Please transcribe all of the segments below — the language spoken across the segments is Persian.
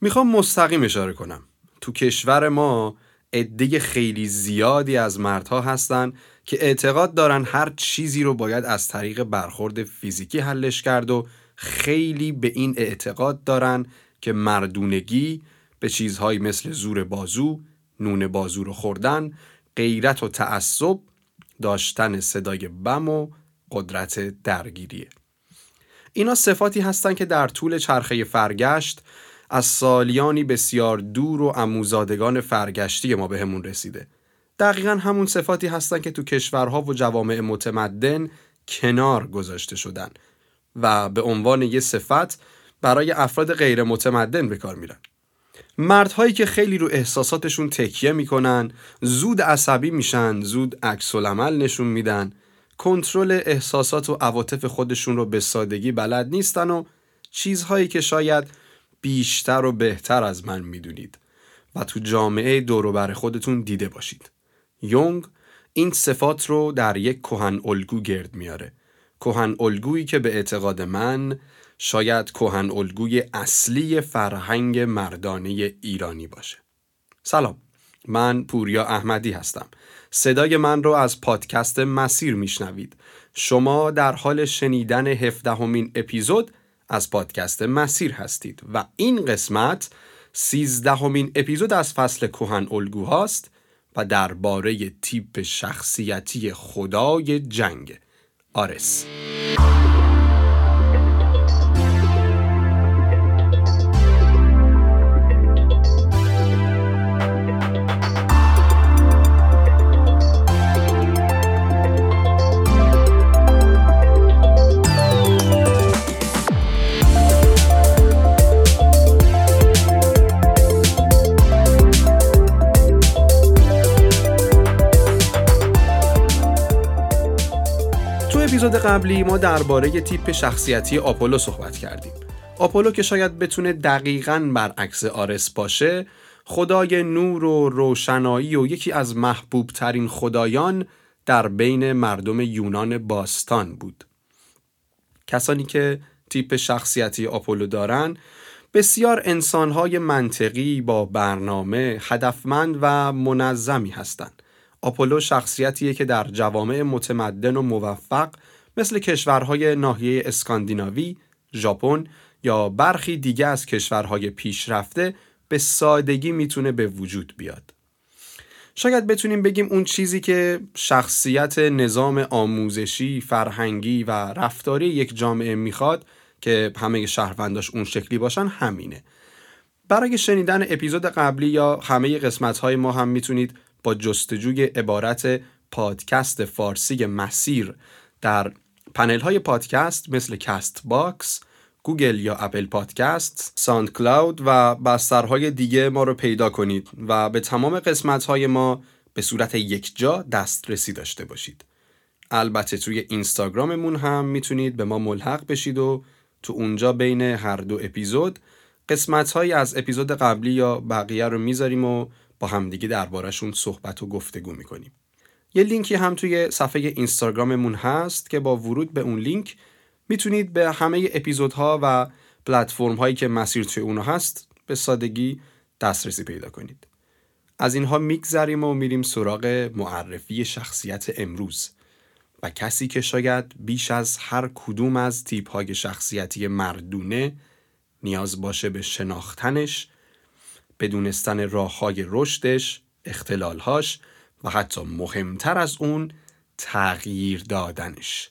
می‌خوام مستقیم اشاره کنم تو کشور ما عده خیلی زیادی از مردها هستن که اعتقاد دارن هر چیزی رو باید از طریق برخورد فیزیکی حلش کرد و خیلی به این اعتقاد دارن که مردونگی به چیزهایی مثل زور بازو، نون بازو رو خوردن، غیرت و تعصب، داشتن صدای بم و قدرت درگیریه. اینا صفاتی هستند که در طول چرخه فرگشت از سالیانی بسیار دور و اموزادگان فرگشتی ما بهمون رسیده. دقیقا همون صفاتی هستند که تو کشورها و جوامع متمدن کنار گذاشته شدن و به عنوان یه صفت برای افراد غیر متمدن به کار میرن. مردهایی که خیلی رو احساساتشون تکیه می‌کنن، زود عصبی میشن، زود عکس عمل نشون میدن، کنترل احساسات و عواطف خودشون رو به سادگی بلد نیستن و چیزهایی که شاید بیشتر و بهتر از من می‌دونید و تو جامعه دوروبر خودتون دیده باشید. یونگ این صفات رو در یک کهن الگو گرد میاره. کهن الگویی که به اعتقاد من شاید کهن الگوی اصلی فرهنگ مردانه ایرانی باشه. سلام. من پوریا احمدی هستم. صدای من رو از پادکست مسیر میشنوید. شما در حال شنیدن هفدهمین اپیزود از پادکست مسیر هستید و این قسمت سیزدهمین اپیزود از فصل کهن الگو هاست و درباره تیپ شخصیتی خدای جنگ. آرس. اپیزود قبلی ما درباره تیپ شخصیتی آپولو صحبت کردیم. آپولو که شاید بتونه دقیقا برعکس آرس باشه خدای نور و روشنایی و یکی از محبوب ترین خدایان در بین مردم یونان باستان بود. کسانی که تیپ شخصیتی آپولو دارن بسیار انسانهای منطقی با برنامه، هدفمند و منظمی هستند. آپولو شخصیتیه که در جوامع متمدن و موفق مثل کشورهای ناحیه اسکاندیناوی، ژاپن یا برخی دیگه از کشورهای پیشرفته به سادگی می‌تونه به وجود بیاد. شاید بتونیم بگیم اون چیزی که شخصیت نظام آموزشی، فرهنگی و رفتاری یک جامعه می‌خواد که همه شهرونداش اون شکلی باشن همینه. برای شنیدن اپیزود قبلی یا همه قسمت های ما هم می‌تونید با جستجوی عبارت پادکست فارسی مسیر در پنل های پادکست مثل Castbox، گوگل یا Apple Podcast، SoundCloud و بسترهای دیگه ما رو پیدا کنید و به تمام قسمت های ما به صورت یک جا دسترسی داشته باشید. البته توی اینستاگراممون هم می‌تونید به ما ملحق بشید و تو اونجا بین هر دو اپیزود قسمت های از اپیزود قبلی یا بقیه رو می‌ذاریم و با همدیگه دربارهشون صحبت و گفتگو می‌کنیم. یه لینکی هم توی صفحه اینستاگراممون هست که با ورود به اون لینک می‌تونید به همه اپیزودها و پلتفرم هایی که مسیر توی اونها هست به سادگی دسترسی پیدا کنید. از اینها میگذریم و میریم سراغ معرفی شخصیت امروز و کسی که شاید بیش از هر کدوم از تیپ های شخصیتی مردونه نیاز باشه به شناختنش به دونستن راه های رشدش، اختلالهاش و حتی مهمتر از اون تغییر دادنش.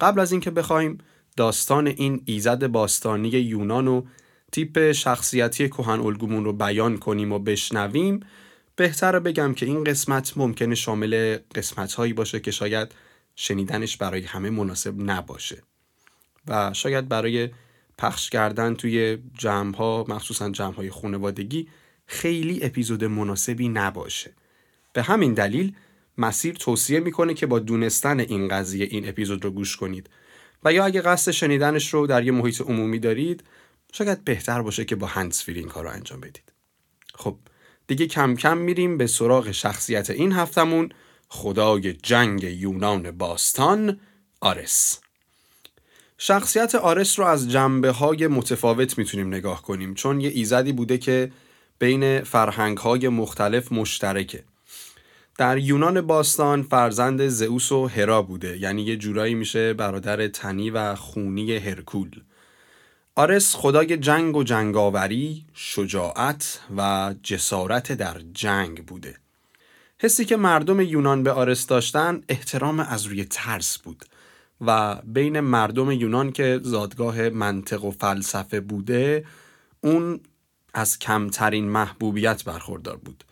قبل از اینکه بخوایم داستان این ایزد باستانی یونان و تیپ شخصیتی کهن الگومون رو بیان کنیم و بشنویم بهتر بگم که این قسمت ممکنه شامل قسمت هایی باشه که شاید شنیدنش برای همه مناسب نباشه. و شاید برای پخش کردن توی جمع ها مخصوصا جمع های خانوادگی خیلی اپیزود مناسبی نباشه. به همین دلیل مسیر توصیه می‌کنه که با دونستن این قضیه این اپیزود رو گوش کنید. و یا اگه قصد شنیدنش رو در یه محیط عمومی دارید شاید بهتر باشه که با هندسفری این کار رو انجام بدید. خب دیگه کم کم میریم به سراغ شخصیت این هفتمون خدای جنگ یونان باستان آرس. شخصیت آرس رو از جنبه های متفاوت می‌تونیم نگاه کنیم چون یه ایزدی بوده که بین فرهنگ های مختلف مشترکه. در یونان باستان فرزند زئوس و هرا بوده یعنی یه جورایی میشه برادر تنی و خونی هرکول. آرس خدای جنگ و جنگاوری، شجاعت و جسارت در جنگ بوده. حسی که مردم یونان به آرس داشتن احترام از روی ترس بود. و بین مردم یونان که زادگاه منطق و فلسفه بوده اون از کمترین محبوبیت برخوردار بود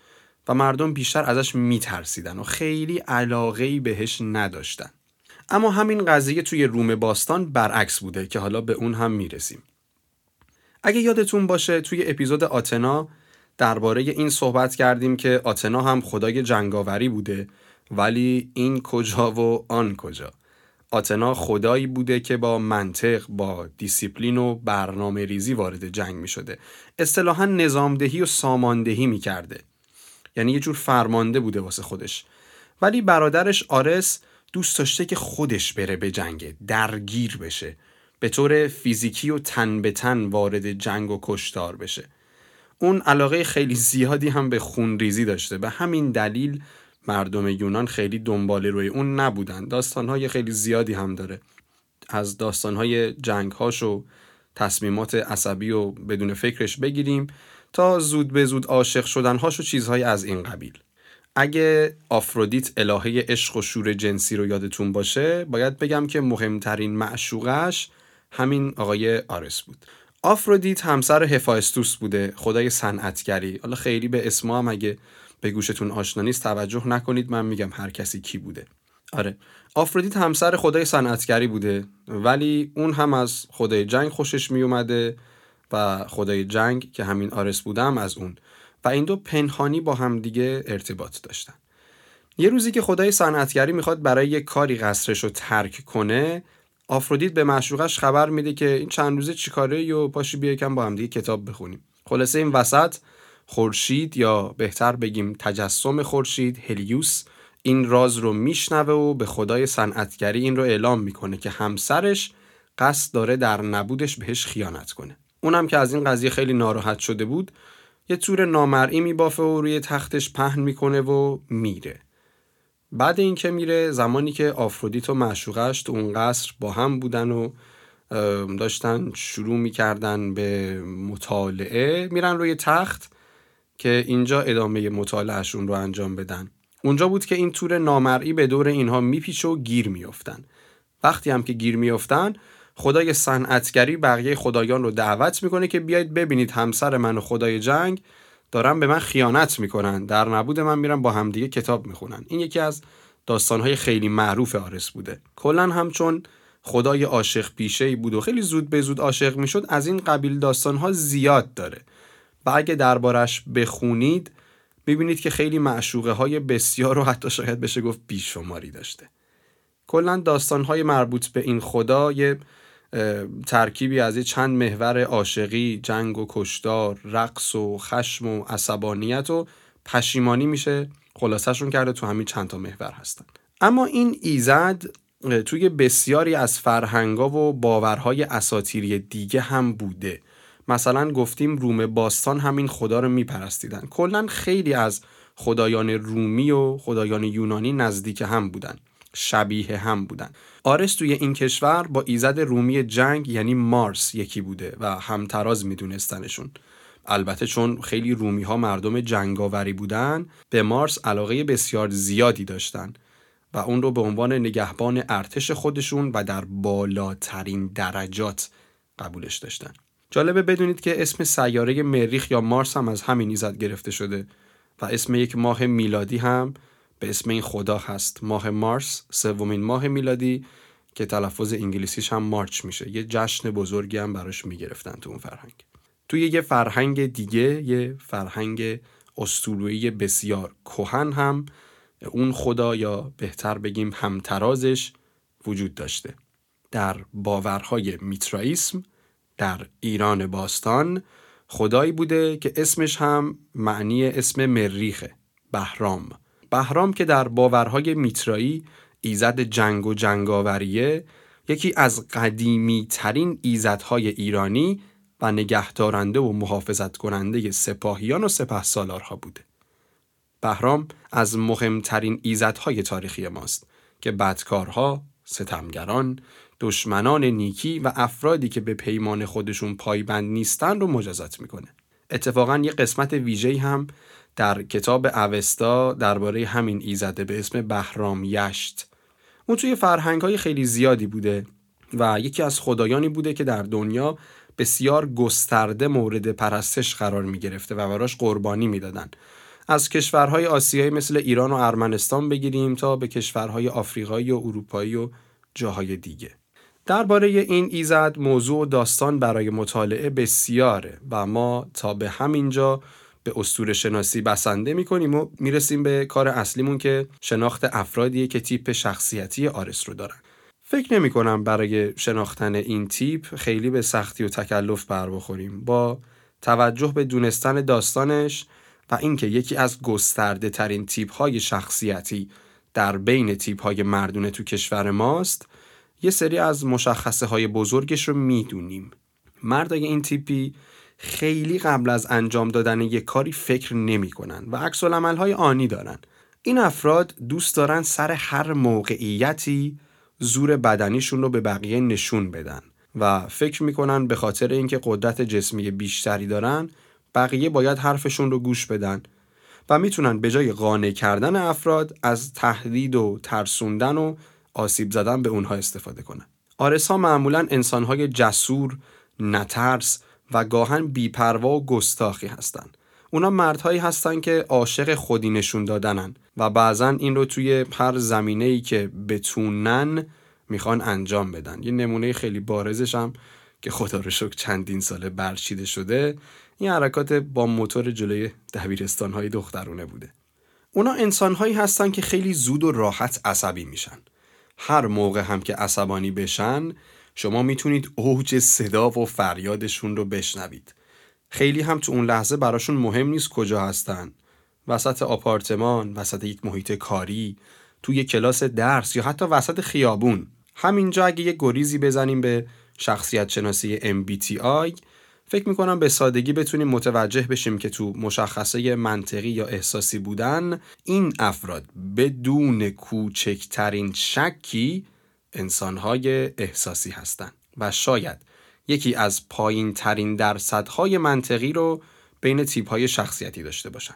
و مردم بیشتر ازش میترسیدن و خیلی علاقه بهش نداشتن. اما همین قضیه توی روم باستان برعکس بوده که حالا به اون هم می‌رسیم. اگه یادتون باشه توی اپیزود آتنا درباره این صحبت کردیم که آتنا هم خدای جنگاوری بوده ولی این کجا و آن کجا. آتنا خدایی بوده که با منطق با دیسیپلین و برنامه ریزی وارد جنگ می شده اصطلاحا نظامدهی و ساماندهی می کرده یعنی یه جور فرمانده بوده واسه خودش. ولی برادرش آرس دوست داشته که خودش بره به جنگ درگیر بشه. به طور فیزیکی و تن به تن وارد جنگ و کشتار بشه. اون علاقه خیلی زیادی هم به خونریزی داشته. به همین دلیل مردم یونان خیلی دنبال روی اون نبودن. داستانهای خیلی زیادی هم داره. از داستانهای جنگهاش و تصمیمات عصبی و بدون فکرش بگیریم تا زود به زود عاشق شدنهاش و چیزهای از این قبیل. اگه آفرودیت الهه عشق و شور جنسی رو یادتون باشه باید بگم که مهمترین معشوقش همین آقای آرس بود. آفرودیت همسر هفایستوس بوده خدای صنعتگری. حالا خیلی به اسما هم اگه به گوشتون آشنا نیست توجه نکنید. من میگم هر کسی کی بوده. آره. آفرودیت همسر خدای صنعتگری بوده ولی اون هم از خدای جنگ خوشش میومده و خدای جنگ که همین آرس بودم از اون. و این دو پنهانی با هم دیگه ارتباط داشتن. یه روزی که خدای صنعتگری می‌خواد برای یه کاری قصرش رو ترک کنه آفرودیت به معشوقش خبر میده که این چند روزه چیکاره و پاشی بیا کم با هم دیگه کتاب بخونیم. خلاصه این وسط خورشید یا بهتر بگیم تجسم خورشید هلیوس این راز رو میشنوه و به خدای صنعتگری این رو اعلام می‌کنه که همسرش قصد داره در نبودش بهش خیانت کنه. اونم که از این قضیه خیلی ناراحت شده بود یه طور نامرئی میبافه و روی تختش پهن می‌کنه و میره. بعد اینکه میره زمانی که آفرودیت و معشوقش تو اون قصر با هم بودن و داشتن شروع می‌کردن به مطالعه میرن روی تخت که اینجا ادامه مطالعهشون رو انجام بدن. اونجا بود که این تور نامرئی به دور اینها میپیچه و گیر میافتن. وقتی هم که گیر میافتن خدای صنعتگری بقیه خدایان رو دعوت می‌کنه که بیاید ببینید همسر من و خدای جنگ دارن به من خیانت می‌کنن. در نبود من میرن با همدیگه کتاب می‌خونن. این یکی از داستانهای خیلی معروف آرس بوده. کلا همچون خدای عاشق پیشه بود و خیلی زود به زود عاشق می‌شد از این قبیل داستانها زیاد داره. و اگه دربارش بخونید می‌بینید که خیلی معشوقه های بسیار و حتی شاید بشه گفت بیشماری داشته. کلا داستانهای مربوط به این خدا یه ترکیبی از چند محور عاشقی، جنگ و کشتار، رقص و خشم و عصبانیت و پشیمانی میشه خلاصشون کرده تو همین چند تا محور هستن. اما این ایزد توی بسیاری از فرهنگا و باورهای اساتیری دیگه هم بوده. مثلا گفتیم روم باستان همین خدا رو میپرستیدن. کلا خیلی از خدایان رومی و خدایان یونانی نزدیک هم بودن. شبیه هم بودن. آرس توی این کشور با ایزد رومی جنگ یعنی مارس یکی بوده و همتراز میدونستنشون. البته چون خیلی رومی ها مردم جنگاوری بودن به مارس علاقه بسیار زیادی داشتن و اون رو به عنوان نگهبان ارتش خودشون و در بالاترین درجات قبولش داشتن. جالبه بدونید که اسم سیاره مریخ یا مارس هم از همین ایزد گرفته شده و اسم یک ماه میلادی هم به اسم این خدا هست. ماه مارس سومین ماه میلادی که تلفظ انگلیسیش هم مارچ میشه. یه جشن بزرگی هم براش می‌گرفتن تو اون فرهنگ. توی یه فرهنگ دیگه یه فرهنگ اسطوره‌ای بسیار کهن هم اون خدا یا بهتر بگیم همترازش وجود داشته. در باورهای میترائیسم در ایران باستان خدایی بوده که اسمش هم معنی اسم مریخه بهرام بهرام که در باورهای میترایی ایزد جنگ و جنگاوریه یکی از قدیمی ترین ایزدهای ایرانی و نگهدارنده و محافظت کننده سپاهیان و سپه سالارها بوده. بهرام از مهمترین ایزدهای تاریخی ماست که بدکارها، ستمگران، دشمنان نیکی و افرادی که به پیمان خودشون پایبند نیستن رو مجازات می‌کنه. اتفاقا یه قسمت ویژه‌ای هم در کتاب اوستا درباره همین ایزده به اسم بهرام یشت اون توی فرهنگ های خیلی زیادی بوده و یکی از خدایانی بوده که در دنیا بسیار گسترده مورد پرستش قرار می گرفته و براش قربانی می‌دادن. از کشورهای آسیایی مثل ایران و ارمنستان بگیریم تا به کشورهای آفریقایی و اروپایی و جاهای دیگه. درباره این ایزد موضوع و داستان برای مطالعه بسیاره و ما تا به همینجا به استور شناسی بسنده می‌کنیم و می‌رسیم به کار اصلیمون که شناخت افرادیه که تیپ شخصیتی آرس رو دارن. فکر نمی کنم برای شناختن این تیپ خیلی به سختی و تکلف بر بخوریم با توجه به دونستن داستانش و اینکه یکی از گسترده ترین تیپ های شخصیتی در بین تیپ های مردونه تو کشور ماست یه سری از مشخصه های بزرگش رو می‌دونیم. مردای این تیپی خیلی قبل از انجام دادن یک کاری فکر نمی کنن و عکس های آنی دارن. این افراد دوست دارن سر هر موقعیتی زور بدنیشون رو به بقیه نشون بدن و فکر می‌کنن به خاطر اینکه قدرت جسمی بیشتری دارن بقیه باید حرفشون رو گوش بدن و می‌تونن به جای قانع کردن افراد از تهدید و ترسوندن و آسیب زدن به اونها استفاده کنن. آرس ها معمولا انسانهای جسور، نترس و گاهن بیپروا و گستاخی هستند. اونا مردهایی هستن که عاشق خودی نشون دادنن و بعضا این رو توی هر زمینه ای که بتونن می‌خوان انجام بدن یه نمونه خیلی بارزش هم که خدا رو شکر چندین ساله برچیده شده این حرکات با موتور جلوی دبیرستان های دخترونه بوده اونا انسان هایی هستن که خیلی زود و راحت عصبی میشن هر موقع هم که عصبانی بشن شما می‌تونید اوج صدا و فریادشون رو بشنوید. خیلی هم تو اون لحظه براشون مهم نیست کجا هستن. وسط آپارتمان، وسط یک محیط کاری، توی کلاس درس یا حتی وسط خیابون. همینجا اگه یه گریزی بزنیم به شخصیت شناسی MBTI فکر می‌کنم به سادگی بتونیم متوجه بشیم که تو مشخصه منطقی یا احساسی بودن این افراد بدون کوچکترین شکی انسانهای احساسی هستند و شاید یکی از پایین ترین درصدهای منطقی رو بین تیپ های شخصیتی داشته باشن.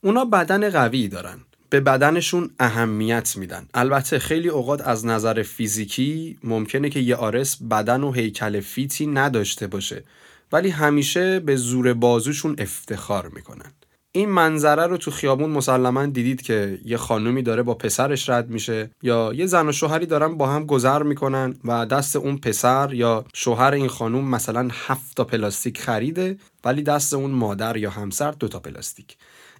اونا بدن قوی دارن. به بدنشون اهمیت میدن. البته خیلی اوقات از نظر فیزیکی ممکنه که یه آرس بدن و هیکل فیتی نداشته باشه ولی همیشه به زور بازوشون افتخار می‌کنن. این منظره رو تو خیابون مسلما دیدید که یه خانومی داره با پسرش رد میشه یا یه زن و شوهری دارن با هم گذر می‌کنن و دست اون پسر یا شوهر این خانوم مثلا هفت تا پلاستیک خریده ولی دست اون مادر یا همسر دو تا پلاستیک.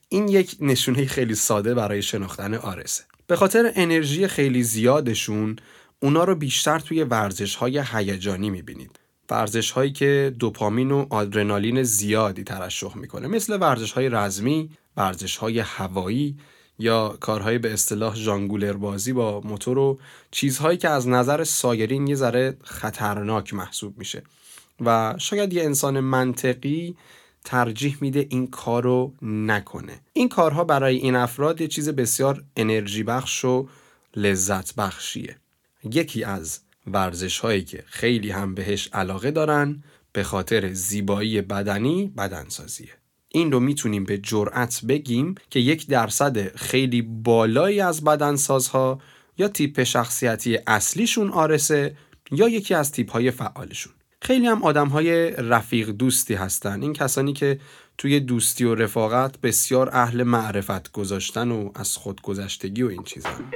این یک نشونه خیلی ساده برای شناختن آرسه. به خاطر انرژی خیلی زیادشون اونا رو بیشتر توی ورزش های هیجانی می‌بینید. ورزش هایی که دوپامین و آدرنالین زیادی ترشح می‌کنه. مثل ورزش های رزمی، ورزش های هوایی یا کارهایی به اصطلاح ژانگولر بازی با موتور و چیزهایی که از نظر سایرین یه ذره خطرناک محسوب میشه. و شاید یه انسان منطقی ترجیح میده این کار رو نکنه. این کارها برای این افراد یه چیز بسیار انرژی بخش و لذت بخشیه. یکی از ورزش هایی که خیلی هم بهش علاقه دارن به خاطر زیبایی بدنی بدنسازیه. این رو می‌تونیم به جرأت بگیم که یک درصد خیلی بالایی از بدنسازها یا تیپ شخصیتی اصلیشون آرسه یا یکی از تیپ های فعالشون. خیلی هم آدم های رفیق دوستی هستن. این کسانی که توی دوستی و رفاقت بسیار اهل معرفت گذاشتن و از خودگذشتگی و این چیزان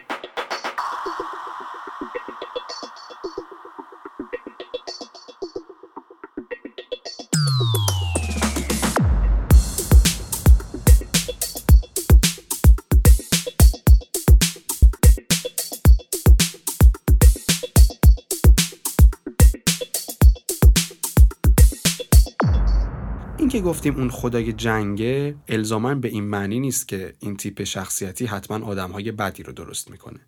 که گفتیم اون خدای جنگه الزاما به این معنی نیست که این تیپ شخصیتی حتما آدمهای بدی رو درست می‌کنه.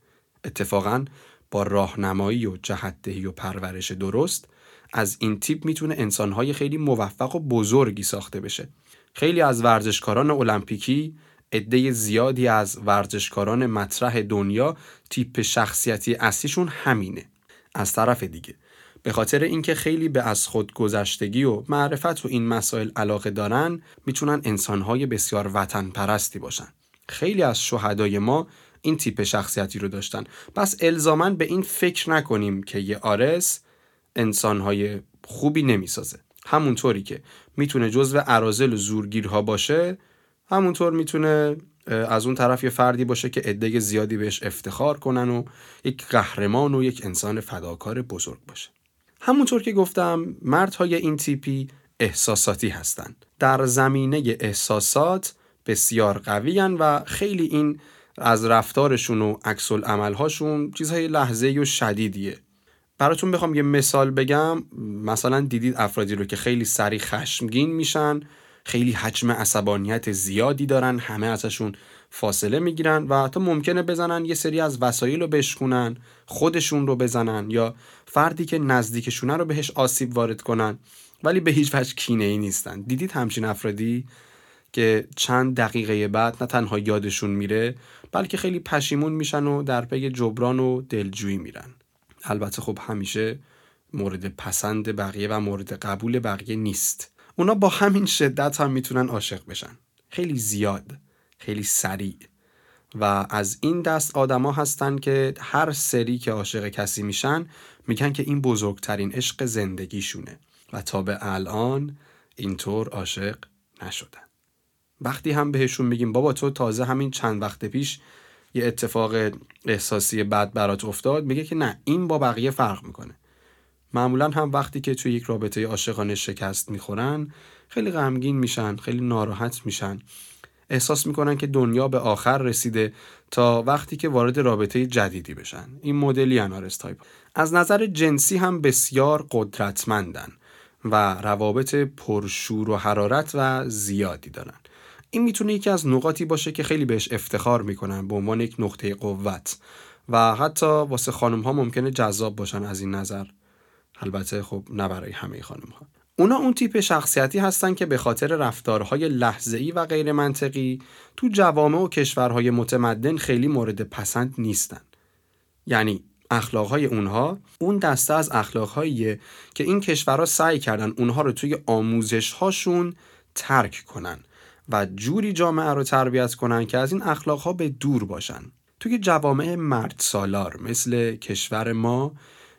اتفاقا با راهنمایی و جهتدهی و پرورش درست از این تیپ می‌تونه انسانهای خیلی موفق و بزرگی ساخته بشه. خیلی از ورزشکاران المپیکی عده زیادی از ورزشکاران مطرح دنیا تیپ شخصیتی اصلیشون همینه. از طرف دیگه به خاطر اینکه خیلی به از خود گذشتگی و معرفت و این مسائل علاقه دارن می‌تونن انسانهای بسیار وطن پرستی باشن. خیلی از شهدای ما این تیپ شخصیتی رو داشتن. پس الزامن به این فکر نکنیم که یه آرس انسانهای خوبی نمی‌سازه. همونطوری که می‌تونه جزو عرازل و زورگیرها باشه همونطور می‌تونه از اون طرف یه فردی باشه که عده زیادی بهش افتخار کنن و یک قهرمان و یک انسان فداکار بزرگ باشه. همونطور که گفتم مردهای این تیپی احساساتی هستند. در زمینه احساسات بسیار قوی و خیلی این از رفتارشون و عکس عملهاشون چیزهای لحظه و شدیدیه. براتون بخوام یه مثال بگم. مثلا دیدید افرادی رو که خیلی سریع خشمگین میشن. خیلی حجم عصبانیت زیادی دارن همه ازشون فاصله می‌گیرن و حتی ممکنه بزنن یه سری از وسایل رو بشکونن خودشون رو بزنن یا فردی که نزدیکشونه رو بهش آسیب وارد کنن ولی به هیچ وجه کینه ای نیستن. دیدید همچین افرادی که چند دقیقه بعد نه تنها یادشون میره بلکه خیلی پشیمون میشن و در پی جبران و دلجویی میرن. البته خب همیشه مورد پسند بقیه و مورد قبول بقیه نیست. اونا با همین شدت هم می‌تونن عاشق بشن. خیلی زیاد خیلی سریع. و از این دست آدما هستن که هر سری که عاشق کسی میشن میگن که این بزرگترین عشق زندگیشونه. و تا به الان اینطور عاشق نشدن. وقتی هم بهشون میگیم بابا تو تازه همین چند وقت پیش یه اتفاق احساسی بد برات افتاد. میگه که نه این با بقیه فرق می‌کنه. معمولا هم وقتی که توی یک رابطه عاشقانه شکست می‌خورن خیلی غمگین میشن خیلی ناراحت میشن. احساس می‌کنن که دنیا به آخر رسیده تا وقتی که وارد رابطه جدیدی بشن. این مدلی انارس تایپ. از نظر جنسی هم بسیار قدرتمندن و روابط پرشور و حرارت و زیادی دارن. این می‌تونه یکی از نقاطی باشه که خیلی بهش افتخار می‌کنن به عنوان یک نقطه قوت. و حتی واسه خانم ها ممکنه جذاب باشن از این نظر. البته خب نه برای همه خانم ها اونا اون تیپ شخصیتی هستن که به خاطر رفتارهای لحظه‌ای و غیر منطقی تو جوامع و کشورهای متمدن خیلی مورد پسند نیستن. یعنی اخلاقهای اونها اون دسته از اخلاقهاییه که این کشورها سعی کردن اونها رو توی آموزشهاشون ترک کنن و جوری جامعه رو تربیت کنن که از این اخلاقها به دور باشن. توی جوامع مرد سالار مثل کشور ما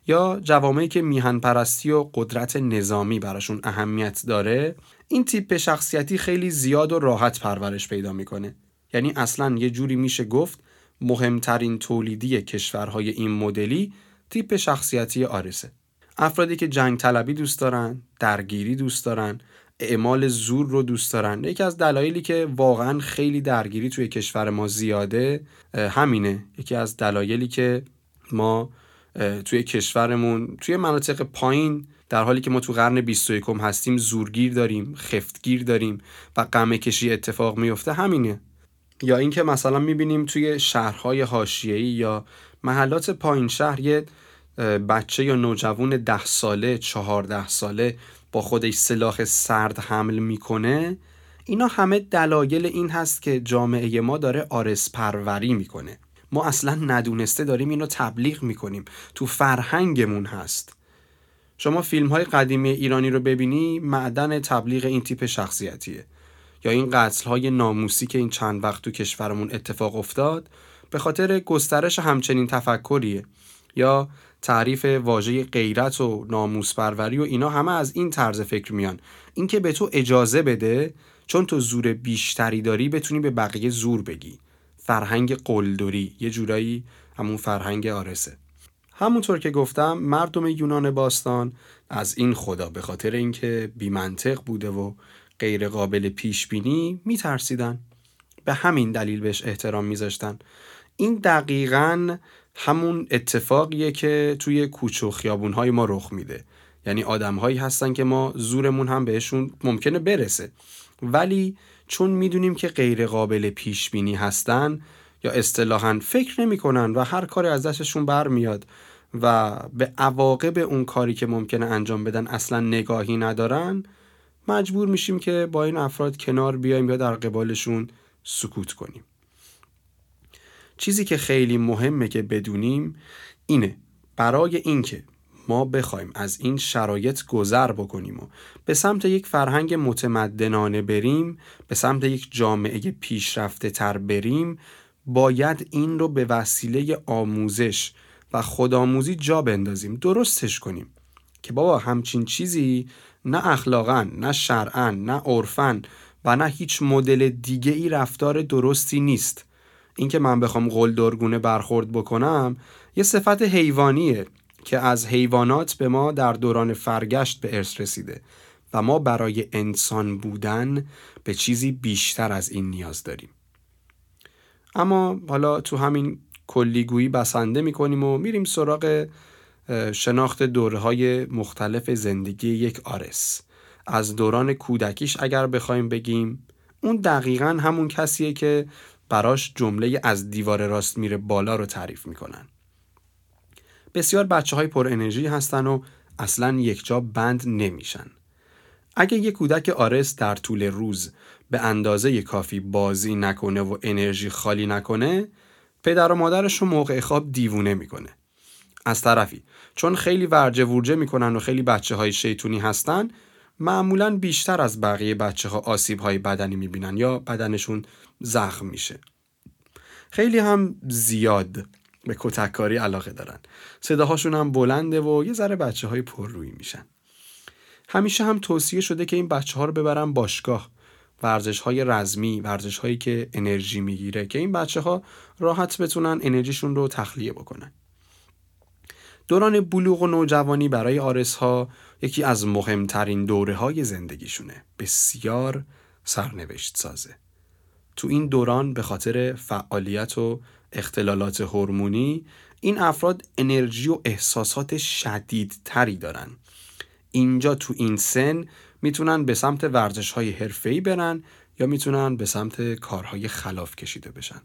یا جوامعی که میهن پرستی و قدرت نظامی براشون اهمیت داره این تیپ شخصیتی خیلی زیاد و راحت پرورش پیدا می‌کنه. یعنی اصلا یه جوری میشه گفت مهمترین تولیدی کشورهای این مدلی تیپ شخصیتی آرسه. افرادی که جنگ طلبی دوست دارن درگیری دوست دارن اعمال زور رو دوست دارن. یکی از دلایلی که واقعا خیلی درگیری توی کشور ما زیاده همینه. یکی از دلایلی که ما توی کشورمون توی مناطق پایین در حالی که ما تو قرن 21 هستیم زورگیر داریم خفتگیر داریم و قمه کشی اتفاق میفته همینه. یا اینکه مثلا می‌بینیم توی شهرهای حاشیه‌ای یا محلات پایین شهر یه بچه یا نوجوان ده ساله چهارده ساله با خودش سلاح سرد حمل می‌کنه. اینا همه دلایل این هست که جامعه ما داره آرس پروری می‌کنه. ما اصلا ندونسته داریم اینو تبلیغ می‌کنیم. تو فرهنگمون هست. شما فیلم های قدیمی ایرانی رو ببینی معدن تبلیغ این تیپ شخصیتیه. یا این قتل های ناموسی که این چند وقت تو کشورمون اتفاق افتاد به خاطر گسترش همچنین تفکریه. یا تعریف واژه غیرت و ناموس پروری و اینا همه از این طرز فکر میان. اینکه به تو اجازه بده چون تو زور بیشتری داری بتونی به بقیه زور بگی. فرهنگ قلدری یه جورایی همون فرهنگ آرسه همونطور که گفتم مردم یونان باستان از این خدا به خاطر اینکه بیمنطق بوده و غیر قابل پیش بینی میترسیدن. به همین دلیل بهش احترام میذاشتن. این دقیقا همون اتفاقیه که توی کوچه و خیابونهای ما رخ میده. یعنی آدمهایی هستن که ما زورمون هم بهشون ممکنه برسه. ولی چون می‌دونیم که غیر قابل پیش بینی هستن یا اصطلاحا فکر نمی‌کنن و هر کاری از دستشون برمیاد و به عواقب اون کاری که ممکنه انجام بدن اصلا نگاهی ندارن مجبور میشیم که با این افراد کنار بیایم یا در قبالشون سکوت کنیم. چیزی که خیلی مهمه که بدونیم اینه. برای اینکه ما بخوایم از این شرایط گذر بکنیم و به سمت یک فرهنگ متمدنانه بریم به سمت یک جامعه پیشرفته تر بریم باید این رو به وسیله آموزش و خودآموزی جا بندازیم درستش کنیم. که بابا همچین چیزی نه اخلاقا نه شرعا نه عرفا و نه هیچ مدل دیگه ای رفتار درستی نیست. اینکه من بخوام قلدرگونه برخورد بکنم یه صفت حیوانیه. که از حیوانات به ما در دوران فرگشت به ارث رسیده و ما برای انسان بودن به چیزی بیشتر از این نیاز داریم. اما حالا تو همین کلیگویی بسنده می‌کنیم و میریم سراغ شناخت دوره های مختلف زندگی یک آرس. از دوران کودکیش اگر بخوایم بگیم اون دقیقا همون کسیه که براش جمله از دیوار راست میره بالا رو تعریف می‌کنن. بسیار بچه های پر انرژی هستن و اصلا یک جا بند نمیشن. اگه یک کودک آرس در طول روز به اندازه کافی بازی نکنه و انرژی خالی نکنه پدر و مادرش رو موقع خواب دیوونه می‌کنه. از طرفی چون خیلی ورجه ورجه می‌کنن و خیلی بچه های شیطونی هستن معمولا بیشتر از بقیه بچه ها آسیب های بدنی می‌بینن یا بدنشون زخم میشه. خیلی هم زیاد. به کتککاری علاقه دارن. صداهاشون هم بلنده و یه ذره بچه های روی میشن. همیشه هم توصیه شده که این بچه ها رو ببرن باشگاه. ورزش های رزمی ورزش هایی که انرژی می‌گیره که این بچه ها راحت بتونن انرژیشون رو تخلیه بکنن. دوران بلوغ و نوجوانی برای آرس ها یکی از مهمترین دوره های زندگیشونه. بسیار سرنوشت سازه تو این دوران به خاطر فعالیت و اختلالات هورمونی این افراد انرژی و احساسات شدیدتری دارن. اینجا تو این سن می‌تونن به سمت ورزش های حرفه‌ای برن یا می‌تونن به سمت کارهای خلاف کشیده بشن.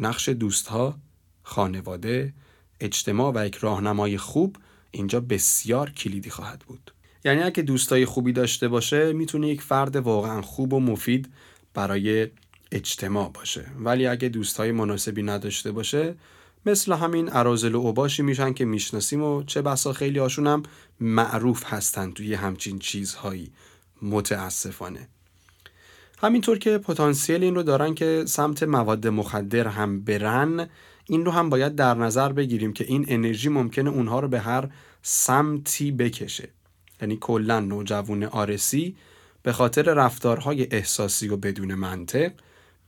نقش دوستها، خانواده، اجتماع و یک راهنمای خوب اینجا بسیار کلیدی خواهد بود. یعنی اگه دوستای خوبی داشته باشه می‌تونه یک فرد واقعا خوب و مفید برای اجتماع باشه. ولی اگه دوستای مناسبی نداشته باشه مثل همین ارازل و اوباشی میشن که می‌شناسیم و چه بسا خیلی هاشون هم معروف هستن توی همچین چیزهایی. متاسفانه. همینطور که پتانسیل این رو دارن که سمت مواد مخدر هم برن این رو هم باید در نظر بگیریم که این انرژی ممکنه اونها رو به هر سمتی بکشه. یعنی کلا نوجوان آرسی به خاطر رفتارهای احساسی و بدون منطق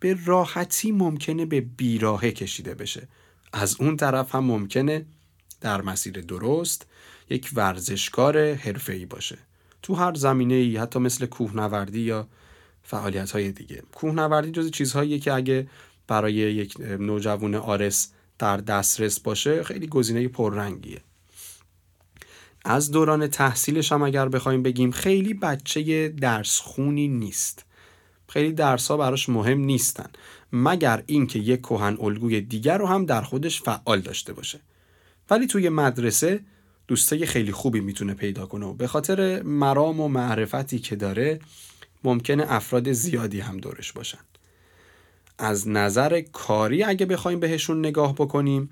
به راحتی ممکنه به بیراهه کشیده بشه. از اون طرف هم ممکنه در مسیر درست یک ورزشکار حرفه‌ای باشه. تو هر زمینه ای حتی مثل کوهنوردی یا فعالیت های دیگه. کوهنوردی جز چیزهاییه که اگه برای یک نوجوان آرس در دسترس باشه خیلی گزینه پررنگیه. از دوران تحصیلش هم اگر بخوایم بگیم خیلی بچه درس خونی نیست. خیلی درس ها براش مهم نیستن مگر اینکه یک کهن الگوی دیگر رو هم در خودش فعال داشته باشه. ولی توی مدرسه دوستای خیلی خوبی می‌تونه پیدا کنه و به خاطر مرام و معرفتی که داره ممکنه افراد زیادی هم دورش باشن. از نظر کاری اگه بخوایم بهشون نگاه بکنیم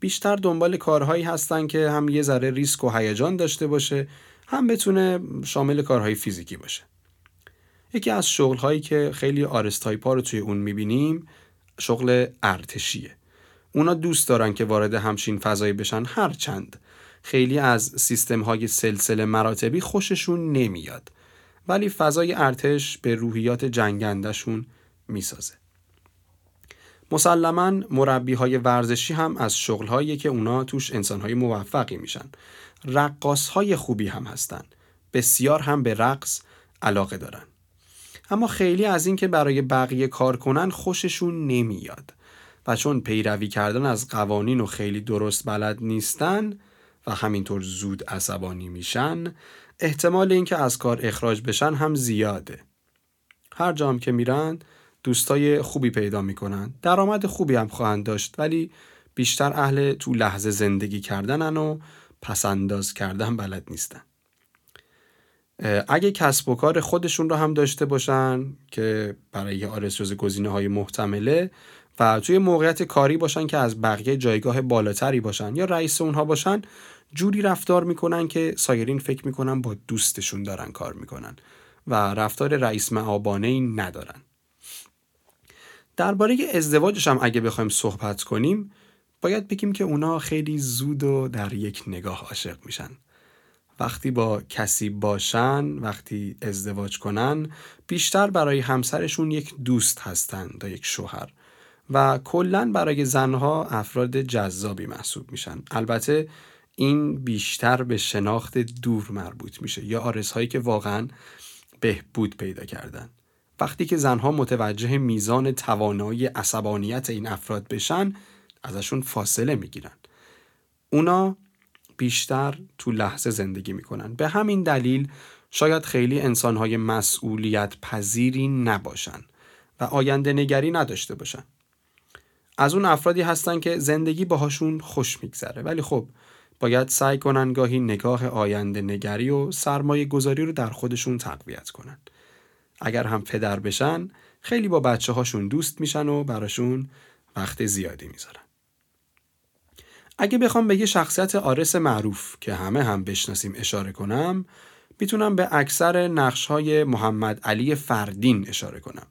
بیشتر دنبال کارهایی هستن که هم یه ذره ریسک و هیجان داشته باشه هم بتونه شامل کارهای فیزیکی باشه. یکی از شغلهایی که خیلی آرستایپا رو توی اون می‌بینیم شغل ارتشیه. اونا دوست دارن که وارد همچین فضایی بشن هرچند. خیلی از سیستم های سلسله مراتبی خوششون نمیاد ولی فضای ارتش به روحیات جنگندشون می‌سازه. مسلما مربی های ورزشی هم از شغل هایی که اونا توش انسان های موفقی میشن. رقاص های خوبی هم هستن. بسیار هم به رقص علاقه دارن. اما خیلی از این که برای بقیه کار کنن خوششون نمیاد و چون پیروی کردن از قوانین و خیلی درست بلد نیستن و همینطور زود عصبانی میشن احتمال اینکه از کار اخراج بشن هم زیاده. هر جام که میرن دوستای خوبی پیدا می‌کنن. درآمد خوبی هم خواهند داشت ولی بیشتر اهل تو لحظه زندگی کردنن و پسنداز کردن بلد نیستن. اگه کسب و کار خودشون رو هم داشته باشن که برای آرس جز گزینه های محتمله و توی موقعیت کاری باشن که از بقیه جایگاه بالاتری باشن یا رئیس اونها باشن جوری رفتار می‌کنن که سایرین فکر می‌کنن با دوستشون دارن کار می‌کنن و رفتار رئیس معابانه ای ندارن. درباره ازدواجش هم اگه بخوایم صحبت کنیم باید بگیم که اونا خیلی زود و در یک نگاه عاشق میشن. وقتی با کسی باشن وقتی ازدواج کنن بیشتر برای همسرشون یک دوست هستند تا یک شوهر. و کلا برای زنها افراد جذابی محسوب میشن. البته این بیشتر به شناخت دور مربوط میشه یا آرس هایی که واقعا بهبود پیدا کردن. وقتی که زنها متوجه میزان توانایی عصبانیت این افراد بشن ازشون فاصله می‌گیرن. اونا بیشتر تو لحظه زندگی می‌کنن. به همین دلیل شاید خیلی انسانهای مسئولیت پذیری نباشن و آینده نگری نداشته باشن. از اون افرادی هستن که زندگی باهاشون خوش میگذره. ولی خب باید سعی کنن گاهی نگاه آینده نگری و سرمایه گذاری رو در خودشون تقویت کنن. اگر هم پدر بشن خیلی با بچه هاشون دوست میشن و براشون وقت زیادی می‌ذارن. اگه بخوام به یه شخصیت آرس معروف که همه هم بشناسیم اشاره کنم می‌تونم به اکثر نقش های محمد علی فردین اشاره کنم.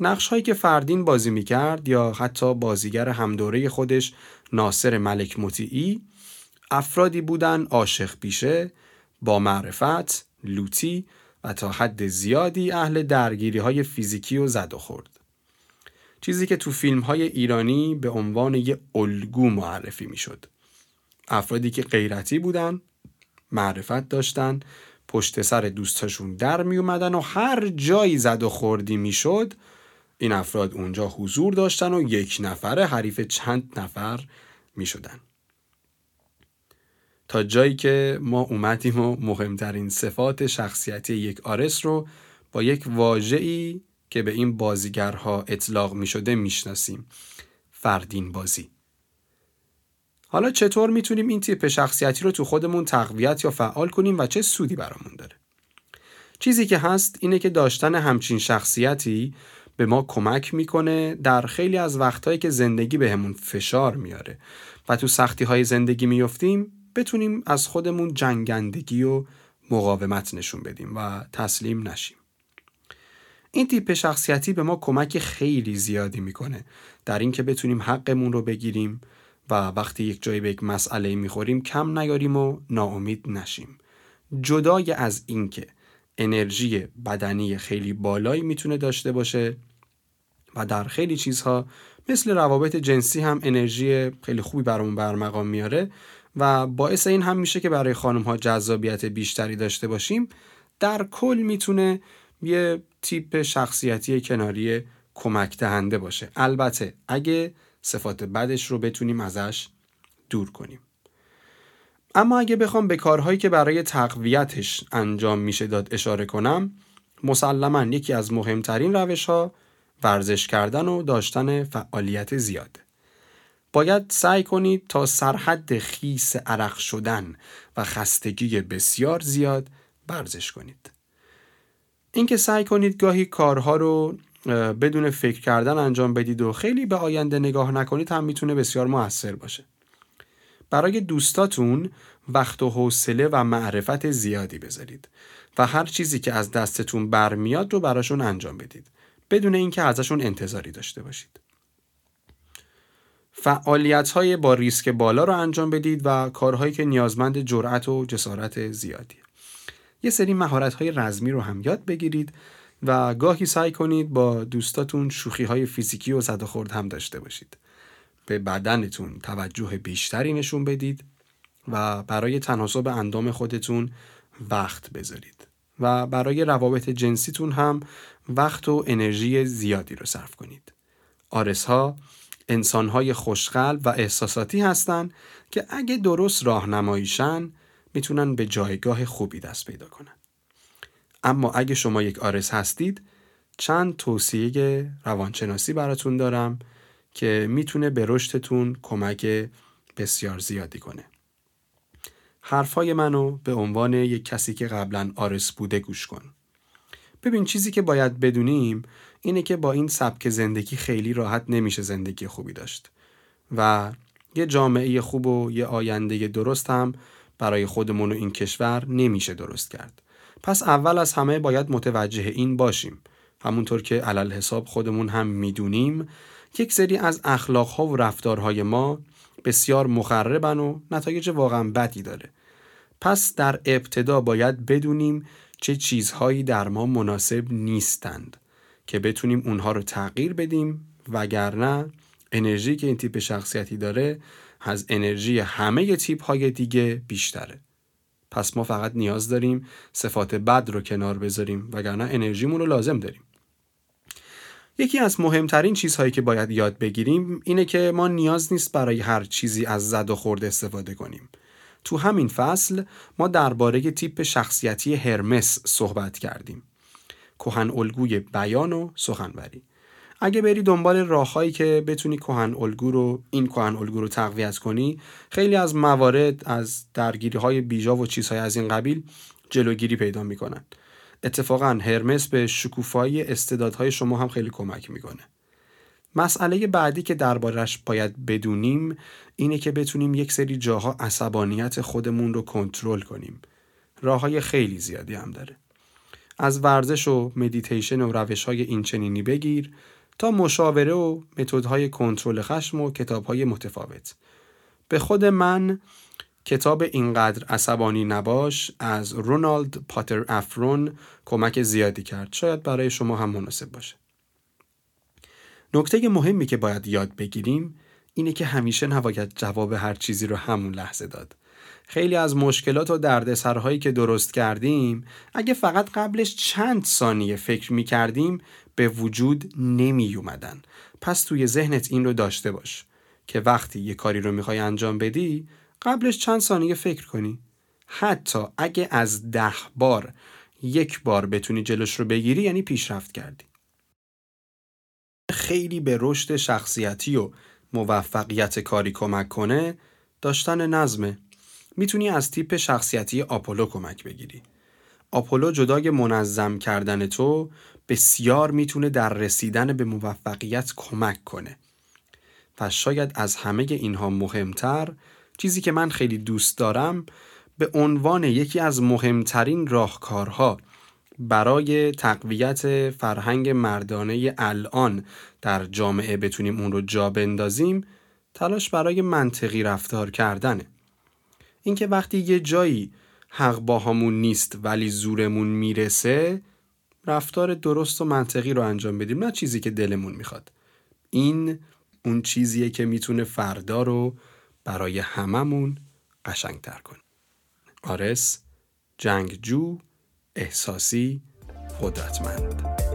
نقش هایی که فردین بازی می‌کرد یا حتی بازیگر همدوره خودش ناصر ملک مطیعی افرادی بودن عاشق بیشه با معرفت لوتی و تا حد زیادی اهل درگیری های فیزیکی و زد و خورد. چیزی که تو فیلم های ایرانی به عنوان یه الگو معرفی می‌شد. افرادی که غیرتی بودن، معرفت داشتن، پشت سر دوستاشون در می اومدن و هر جایی زد و خوردی می‌شد این افراد اونجا حضور داشتن و یک نفره حریف چند نفر می شدن. تا جایی که ما اومدیم و مهمترین صفات شخصیتی یک آرس رو با یک واژه‌ای که به این بازیگرها اطلاق می شده می شناسیم. فردین بازی. حالا چطور می‌تونیم این تیپ شخصیتی رو تو خودمون تقویت یا فعال کنیم و چه سودی برامون داره؟ چیزی که هست اینه که داشتن همچین شخصیتی به ما کمک می‌کنه در خیلی از وقتهایی که زندگی بهمون به فشار میاره و تو سختی های زندگی میفتیم بتونیم از خودمون جنگندگی و مقاومت نشون بدیم و تسلیم نشیم. این تیپ شخصیتی به ما کمک خیلی زیادی می‌کنه. در اینکه بتونیم حقمون رو بگیریم و وقتی یک جایی به یک مسئله می‌خوریم کم نیاریم و ناامید نشیم. جدای از اینکه انرژی بدنی خیلی بالایی می‌تونه داشته باشه و در خیلی چیزها مثل روابط جنسی هم انرژی خیلی خوبی برامون برمقام میاره و باعث این هم میشه که برای خانم ها جذابیت بیشتری داشته باشیم در کل می‌تونه یه تیپ شخصیتی کناری کمک دهنده باشه. البته اگه صفات بدش رو بتونیم ازش دور کنیم. اما اگه بخوام به کارهایی که برای تقویتش انجام میشه داد اشاره کنم مسلما یکی از مهمترین روش ها ورزش کردن و داشتن فعالیت زیاده باید سعی کنید تا سرحد خیس عرق شدن و خستگی بسیار زیاد ورزش کنید. اینکه سعی کنید گاهی کارها رو بدون فکر کردن انجام بدید و خیلی به آینده نگاه نکنید هم می‌تونه بسیار موثر باشه. برای دوستاتون وقت و حوصله و معرفت زیادی بذارید و هر چیزی که از دستتون برمیاد رو براشون انجام بدید. بدون اینکه ازشون انتظاری داشته باشید. فعالیت های با ریسک بالا رو انجام بدید و کارهایی که نیازمند جرأت و جسارت زیادی یه سری مهارت های رزمی رو هم یاد بگیرید و گاهی سعی کنید با دوستاتون شوخی های فیزیکی و زد خورد هم داشته باشید. به بدنتون توجه بیشتری نشون بدید و برای تناسب اندام خودتون وقت بذارید و برای روابط جنسیتون هم وقت و انرژی زیادی رو صرف کنید. آرس ها انسان های خوشقلب و احساساتی هستند که اگه درست راهنماییشن می‌تونن به جایگاه خوبی دست پیدا کنن اما اگه شما یک آرس هستید چند توصیه روانشناسی براتون دارم که می‌تونه به رشدتون کمک بسیار زیادی کنه. حرفای منو به عنوان یک کسی که قبلا آرس بوده گوش کن. ببین چیزی که باید بدونیم اینه که با این سبک زندگی خیلی راحت نمیشه زندگی خوبی داشت و یه جامعه خوب و یه آینده درست هم برای خودمون و این کشور نمیشه درست کرد. پس اول از همه باید متوجه این باشیم. همونطور که علل حساب خودمون هم می‌دونیم یک سری از اخلاقها و رفتارهای ما بسیار مخربن و نتایج واقعا بدی داره. پس در ابتدا باید بدونیم چه چیزهایی در ما مناسب نیستند که بتونیم اونها رو تغییر بدیم وگرنه انرژی که این تیپ شخصیتی داره از انرژی همه تیپ های دیگه بیشتره. پس ما فقط نیاز داریم صفات بد رو کنار بذاریم وگرنه انرژیمون رو لازم داریم. یکی از مهمترین چیزهایی که باید یاد بگیریم اینه که ما نیاز نیست برای هر چیزی از زد و خورد استفاده کنیم. تو همین فصل ما درباره تیپ شخصیتی هرمس صحبت کردیم. کهن الگوی بیان و سخنوری. اگه بری دنبال راههایی که بتونی کهن الگو رو این کهن الگو رو تقویت کنی خیلی از موارد از درگیری های بیجا و چیزهای از این قبیل جلوگیری پیدا می‌کنن. اتفاقا هرمس به شکوفایی استعدادهای شما هم خیلی کمک می‌کنه. مسئله بعدی که دربارش باید بدونیم اینه که بتونیم یک سری جاها عصبانیت خودمون رو کنترل کنیم. راه های خیلی زیادی هم داره. از ورزش و مدیتیشن و روش های اینچنینی بگیر تا مشاوره و متدهای کنترل خشم و کتابهای متفاوت. به خود من کتاب اینقدر عصبانی نباش از رونالد پاتر افرون کمک زیادی کرد. شاید برای شما هم مناسب باشه. نکته مهمی که باید یاد بگیریم اینه که همیشه نباید جواب هر چیزی رو همون لحظه داد. خیلی از مشکلات و دردسرهایی که درست کردیم اگه فقط قبلش چند ثانیه فکر می کردیم به وجود نمی اومدن. پس توی ذهنت این رو داشته باش که وقتی یه کاری رو می‌خوای انجام بدی قبلش چند ثانیه فکر کنی. حتی اگه از ده بار یک بار بتونی جلوش رو بگیری یعنی پیشرفت کردی. خیلی به رشد شخصیتی و موفقیت کاری کمک کنه داشتن نظمه. می‌تونی از تیپ شخصیتی آپولو کمک بگیری. آپولو جدای منظم کردن تو بسیار می‌تونه در رسیدن به موفقیت کمک کنه. و شاید از همه اینها مهمتر چیزی که من خیلی دوست دارم به عنوان یکی از مهمترین راهکارها برای تقویت فرهنگ مردانه الان در جامعه بتونیم اون رو جا بندازیم تلاش برای منطقی رفتار کردنه. اینکه وقتی یه جایی حق با همون نیست ولی زورمون می‌رسه رفتار درست و منطقی رو انجام بدیم نه چیزی که دلمون می‌خواد. این اون چیزیه که می‌تونه فردا رو برای هممون قشنگتر کنه. آرس جنگجو احساسی قدرتمند.